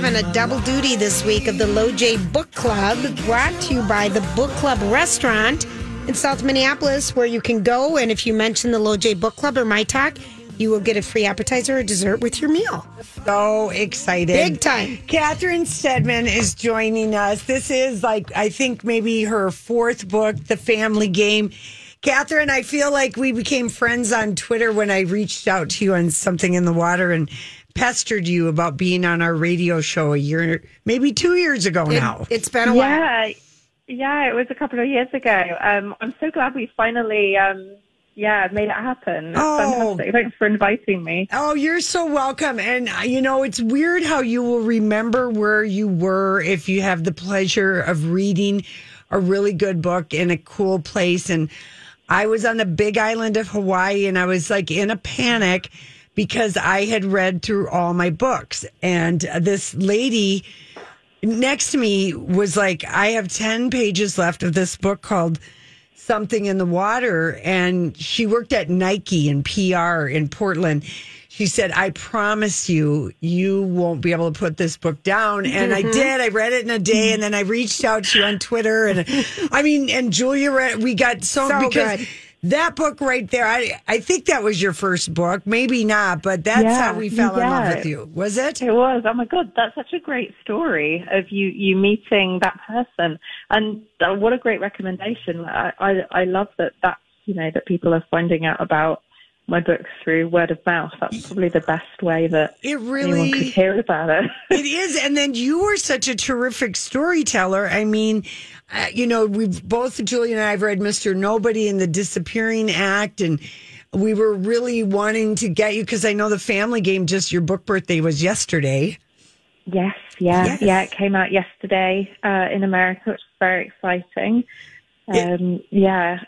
having a double duty this week of the LoJ Book Club, brought to you by the Book Club Restaurant in South Minneapolis, where you can go and if you mention the LoJ Book Club or My Talk, you will get a free appetizer or dessert with your meal. So excited. Big time. Catherine Steadman is joining us. This is like, I think maybe her fourth book, The Family Game. Catherine, I feel like we became friends on Twitter when I reached out to you on Something in the Water and pestered you about being on our radio show a year, maybe two years ago now. It, has been a while. Yeah, yeah, it was a couple of years ago. Um, I'm so glad we finally, um, yeah, made it happen. It's Oh. fantastic. Thanks for inviting me. Oh, you're so welcome. And, uh, you know, it's weird how you will remember where you were if you have the pleasure of reading a really good book in a cool place. And I was on the big island of Hawaii and I was like in a panic because I had read through all my books. And this lady next to me was like, I have 10 pages left of this book called Something in the Water. And she worked at Nike and PR in Portland. She said, I promise you, you won't be able to put this book down. And I mm-hmm. did. I read it in a day. And then I reached out to you on Twitter. And I mean, and Julia read, we got so, So because good. That book right there, I, I think that was your first book. Maybe not, but that's Yeah, how we fell in love with you. Was it? It was. Oh my god, that's such a great story of you you meeting that person, and uh, what a great recommendation. I, I I love that that's you know that people are finding out about my books through word of mouth. That's probably the best way that It anyone really could hear about it. It is. And then you were such a terrific storyteller. I mean, uh, you know, we've both, Julie and I have read Mr. Nobody and the Disappearing Act. And we were really wanting to get you because I know the family game, just your book birthday was yesterday. Yes, yeah, Yes. yeah. It came out yesterday uh, in America, which is very exciting. Um, yeah, Y-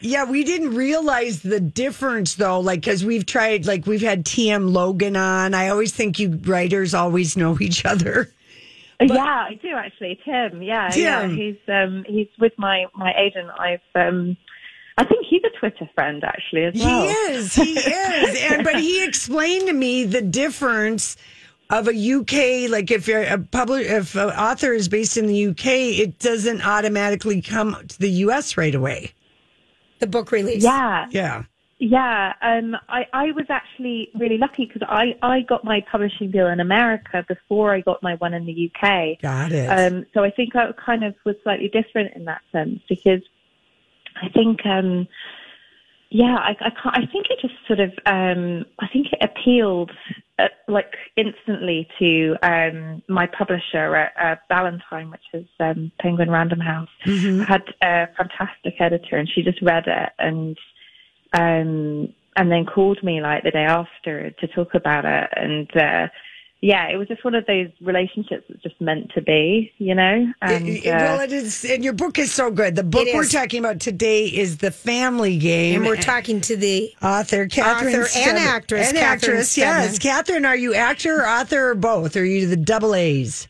Yeah, we didn't realize the difference though, like, because we've tried, like, we've had TM Logan on. I always think you writers always know each other. yeah, I do actually. Tim, yeah, yeah. He's um he's with my my agent. I've um I think he's a Twitter friend actually as well. He is. He is. And but he explained to me the difference of a UK like if you're a public if an author is based in the UK, it doesn't automatically come to the US right away. The book release. Yeah, Yeah. yeah. Um, I I was actually really lucky because I I got my publishing deal in America before I got my one in the UK. Got it. Um, so I think I kind of was slightly different in that sense because I think, um, yeah, I, I, can't, I think it just sort of, um, I think it appealed uh, like instantly to um, my publisher at uh, Ballantine, which is um, Penguin Random House. I had a fantastic editor, and she just read it and um, and then called me like the day after to talk about it, and. Uh, yeah, it was just one of those relationships that's just meant to be, you know. And It- it- uh, well, it is, and your book is so good. The book we're is. talking about today is The Family Game. And we're talking to the author, Catherine Author and actress, And Catherine actress, yes. Catherine, are you actor, author, or both? Are you the double A's?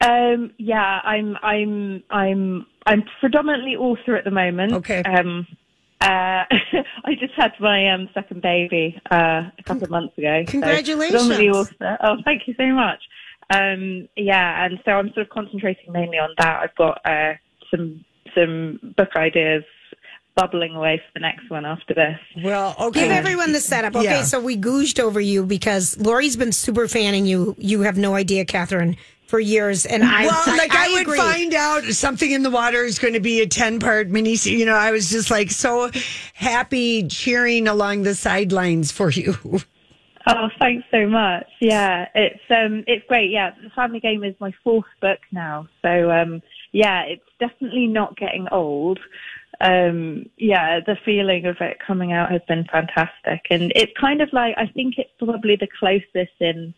Um, yeah, I'm, I'm, I'm, I'm predominantly author at the moment. Okay. Um, uh, I just had my um, second baby uh, a couple of months ago. Congratulations. predominantly author. Oh, thank you so much. Um, yeah, and so I'm sort of concentrating mainly on that. I've got uh, some some book ideas bubbling away for the next one after this. Well, okay. Give everyone the setup. Okay, Yeah. so we gouged over you because Lori's been super fanning you. You have no idea, Catherine, for years. And I, Well, like I, would agree. find out something in the water is going to be a 10 part mini. You know, I was just like so happy cheering along the sidelines for you. Oh, thanks so much. Yeah, it's um, it's great. Yeah, the Family Game is my fourth book now, so um, yeah, it's definitely not getting old. Um, yeah, the feeling of it coming out has been fantastic, and it's kind of like I think it's probably the closest in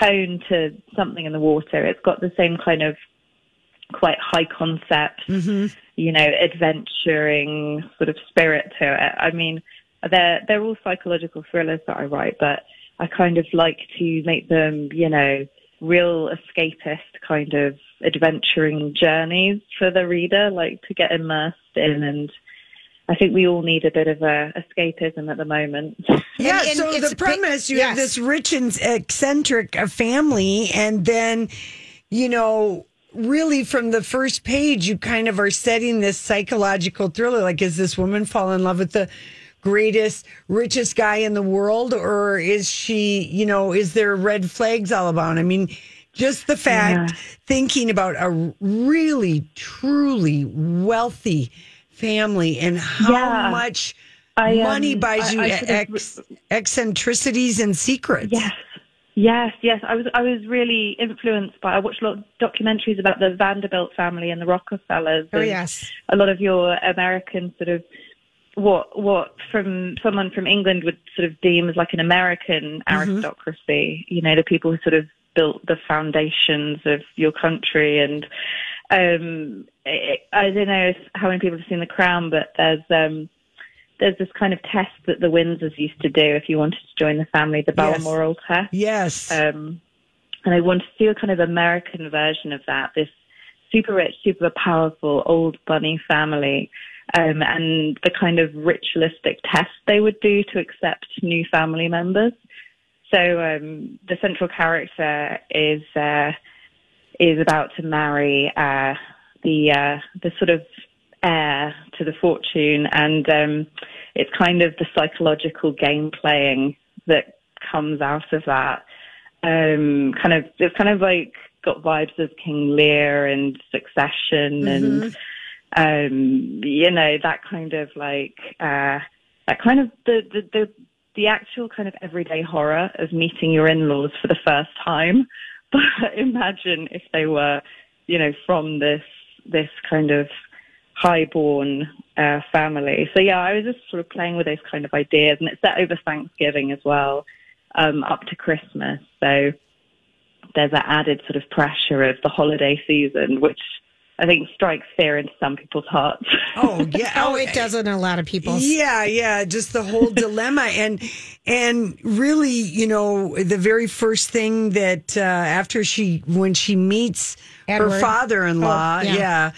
tone to something in the water. It's got the same kind of quite high concept, mm-hmm. you know, adventuring sort of spirit to it. I mean, they're they're all psychological thrillers that I write, but I kind of like to make them, you know, real escapist kind of adventuring journeys for the reader, like to get immersed in and I think we all need a bit of a escapism at the moment. Yeah, And- and so the bi- premise you have this rich and eccentric uh, family, and then, you know, really from the first page, you kind of are setting this psychological thriller. Like, is this woman fall in love with the greatest, richest guy in the world, or is she, you know, is there red flags all about? I mean, just the fact thinking about a really, truly wealthy family and how Yeah. much I, um, money buys you I of- ex- eccentricities and secrets. Yes. Yes, yes. I was I was really influenced by I watched a lot of documentaries about the Vanderbilt family and the Rockefellers. Oh yes. A lot of your American sort of what what from someone from England would sort of deem as like an American aristocracy. You know, the people who sort of built the foundations of your country and um I I don't know if, how many people have seen The Crown, but there's um there's this kind of test that the Windsors used to do if you wanted to join the family, the Yes. Balmoral test. Yes. Um, and I wanted to do a kind of American version of that, this super rich, super powerful old bunny family, um, and the kind of ritualistic test they would do to accept new family members. So um, the central character is uh, is about to marry uh, the uh, the sort of heir to the fortune, and um, it's kind of the psychological game playing that comes out of that. Um, kind of, it's kind of like got vibes of King Lear and Succession, and um, you know that kind of like uh, that kind of the, the the the actual kind of everyday horror of meeting your in-laws for the first time. But imagine if they were, you know, from this this kind of highborn uh, family. So yeah, I was just sort of playing with those kind of ideas, and it's set over Thanksgiving as well, um, up to Christmas. So there's that added sort of pressure of the holiday season, which I think strikes fear into some people's hearts. oh yeah. Oh, it does in a lot of people. Yeah, yeah, just the whole dilemma and and really, you know, the very first thing that uh, after she when she meets her father-in-law, Oh, yeah. yeah.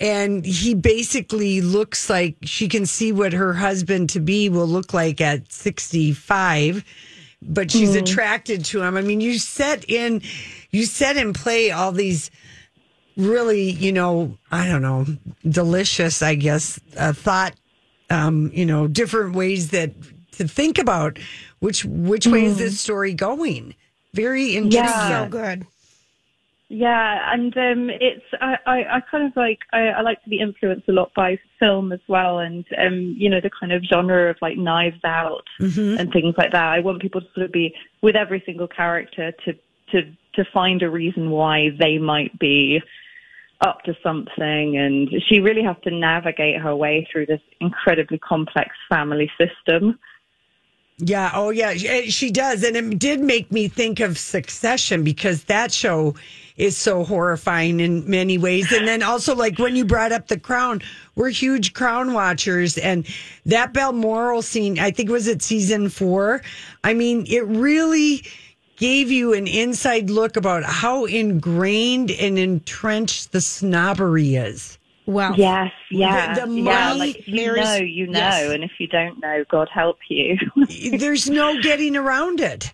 And he basically looks like she can see what her husband to be will look like at 65, but she's Hmm. attracted to him. I mean, you set in you set in play all these really, you know, I don't know, delicious, I guess, uh, thought, um, you know, different ways that to think about which which way is this story going. Very interesting. Yeah. So good. Yeah, and um, it's I, I, I kind of like I, I like to be influenced a lot by film as well, and um, you know the kind of genre of like Knives Out and things like that. I want people to sort of be with every single character to to to find a reason why they might be up to something, and she really has to navigate her way through this incredibly complex family system. Yeah. Oh, yeah. She, eh, she does, and it did make me think of Succession because that show is so horrifying in many ways. And then also, like when you brought up the Crown, we're huge Crown watchers, and that Balmoral scene, I think was it season four. I mean, it really gave you an inside look about how ingrained and entrenched the snobbery is. Well, Yes, yeah, the yeah. money- Like if you there is- know, you know, yes. and if you don't know, God help you. There's no getting around it.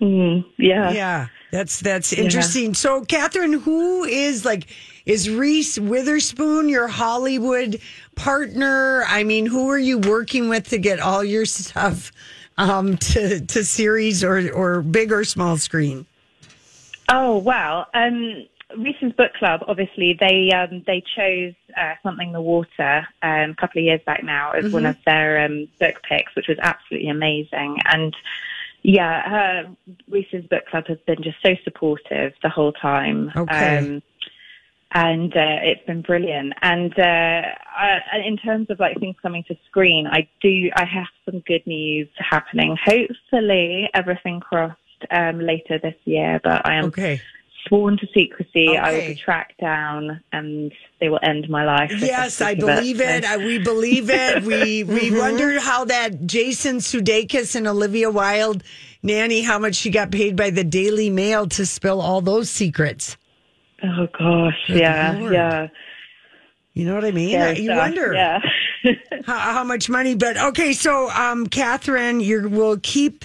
Mm, yeah. Yeah, that's that's interesting. So, Catherine, who is like is Reese Witherspoon your Hollywood partner? I mean, who are you working with to get all your stuff um, to to series or or big or small screen? Oh well, um, Reese's Book Club. Obviously, they um, they chose uh, something the water um, a couple of years back now as one of their um, book picks, which was absolutely amazing. And yeah, her, Reese's Book Club has been just so supportive the whole time. Okay. Um, and uh, it's been brilliant. And uh, I, in terms of like things coming to screen, I do I have some good news happening. Hopefully, everything crossed um, later this year. But I am Okay. sworn to secrecy. I will be tracked down, and they will end my life. Yes, I believe it. So- I, we believe it. We we wondered how that Jason Sudeikis and Olivia Wilde nanny, how much she got paid by the Daily Mail to spill all those secrets. Oh gosh, yeah, Lord. yeah. You know what I mean? Scary you stuff, wonder. Yeah. how, how much money. But okay, so um, Catherine, you will keep.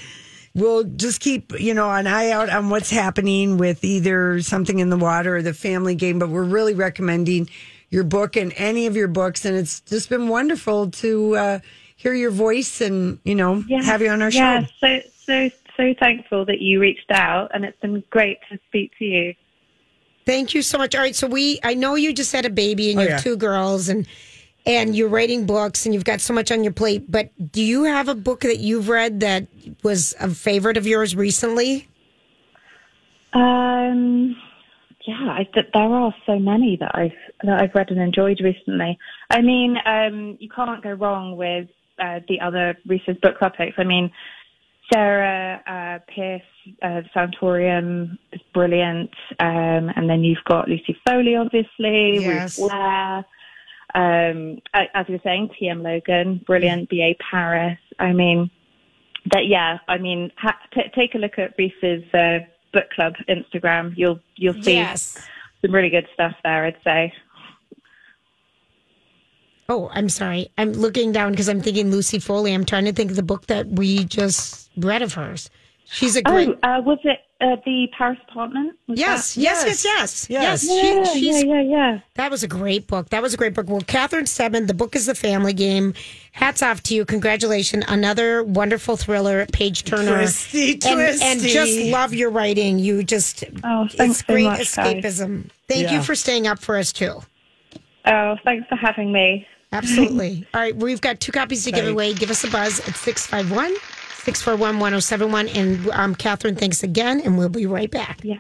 We'll just keep, you know, an eye out on what's happening with either something in the water or the family game. But we're really recommending your book and any of your books, and it's just been wonderful to uh, hear your voice and you know Yeah. have you on our yeah, show. so so so thankful that you reached out, and it's been great to speak to you. Thank you so much. All right, so we I know you just had a baby and Oh, you have yeah. two girls and and you're writing books and you've got so much on your plate, but do you have a book that you've read that was a favorite of yours recently? Um, yeah, I, th- there are so many that I've that I've read and enjoyed recently. I mean, um, you can't go wrong with uh, the other Reese's book club picks. I mean, Sarah uh, Pearse, uh, Sanatorium is brilliant, um, and then you've got Lucy Foley, obviously, Yes. Ruth Blair. Um, as you were saying, T.M. Logan, brilliant. B.A. Paris. I mean, that yeah. I mean, ha- t- take a look at Reese's uh, book club Instagram. You'll you'll see some really good stuff there. I'd say. Oh, I'm sorry. I'm looking down because I'm thinking Lucy Foley. I'm trying to think of the book that we just read of hers. She's a great. Oh, uh, was it uh, the Paris apartment? Yes, that- yes, yes, yes, Yes. yes. Yeah, She, she's yeah, yeah, yeah. That was a great book. That was a great book. Well, Catherine Seven, the book is The Family Game. Hats off to you. Congratulations. Another wonderful thriller, Page Turner. Twisty, and, and just love your writing. You just, Oh, it's thanks so great much, guys. escapism. Thank Yeah. you for staying up for us, too. Oh, thanks for having me. Absolutely. All right. We've got two copies to give away. Give us a buzz at 651 641 1071. And um, Catherine, thanks again. And we'll be right back. Yeah.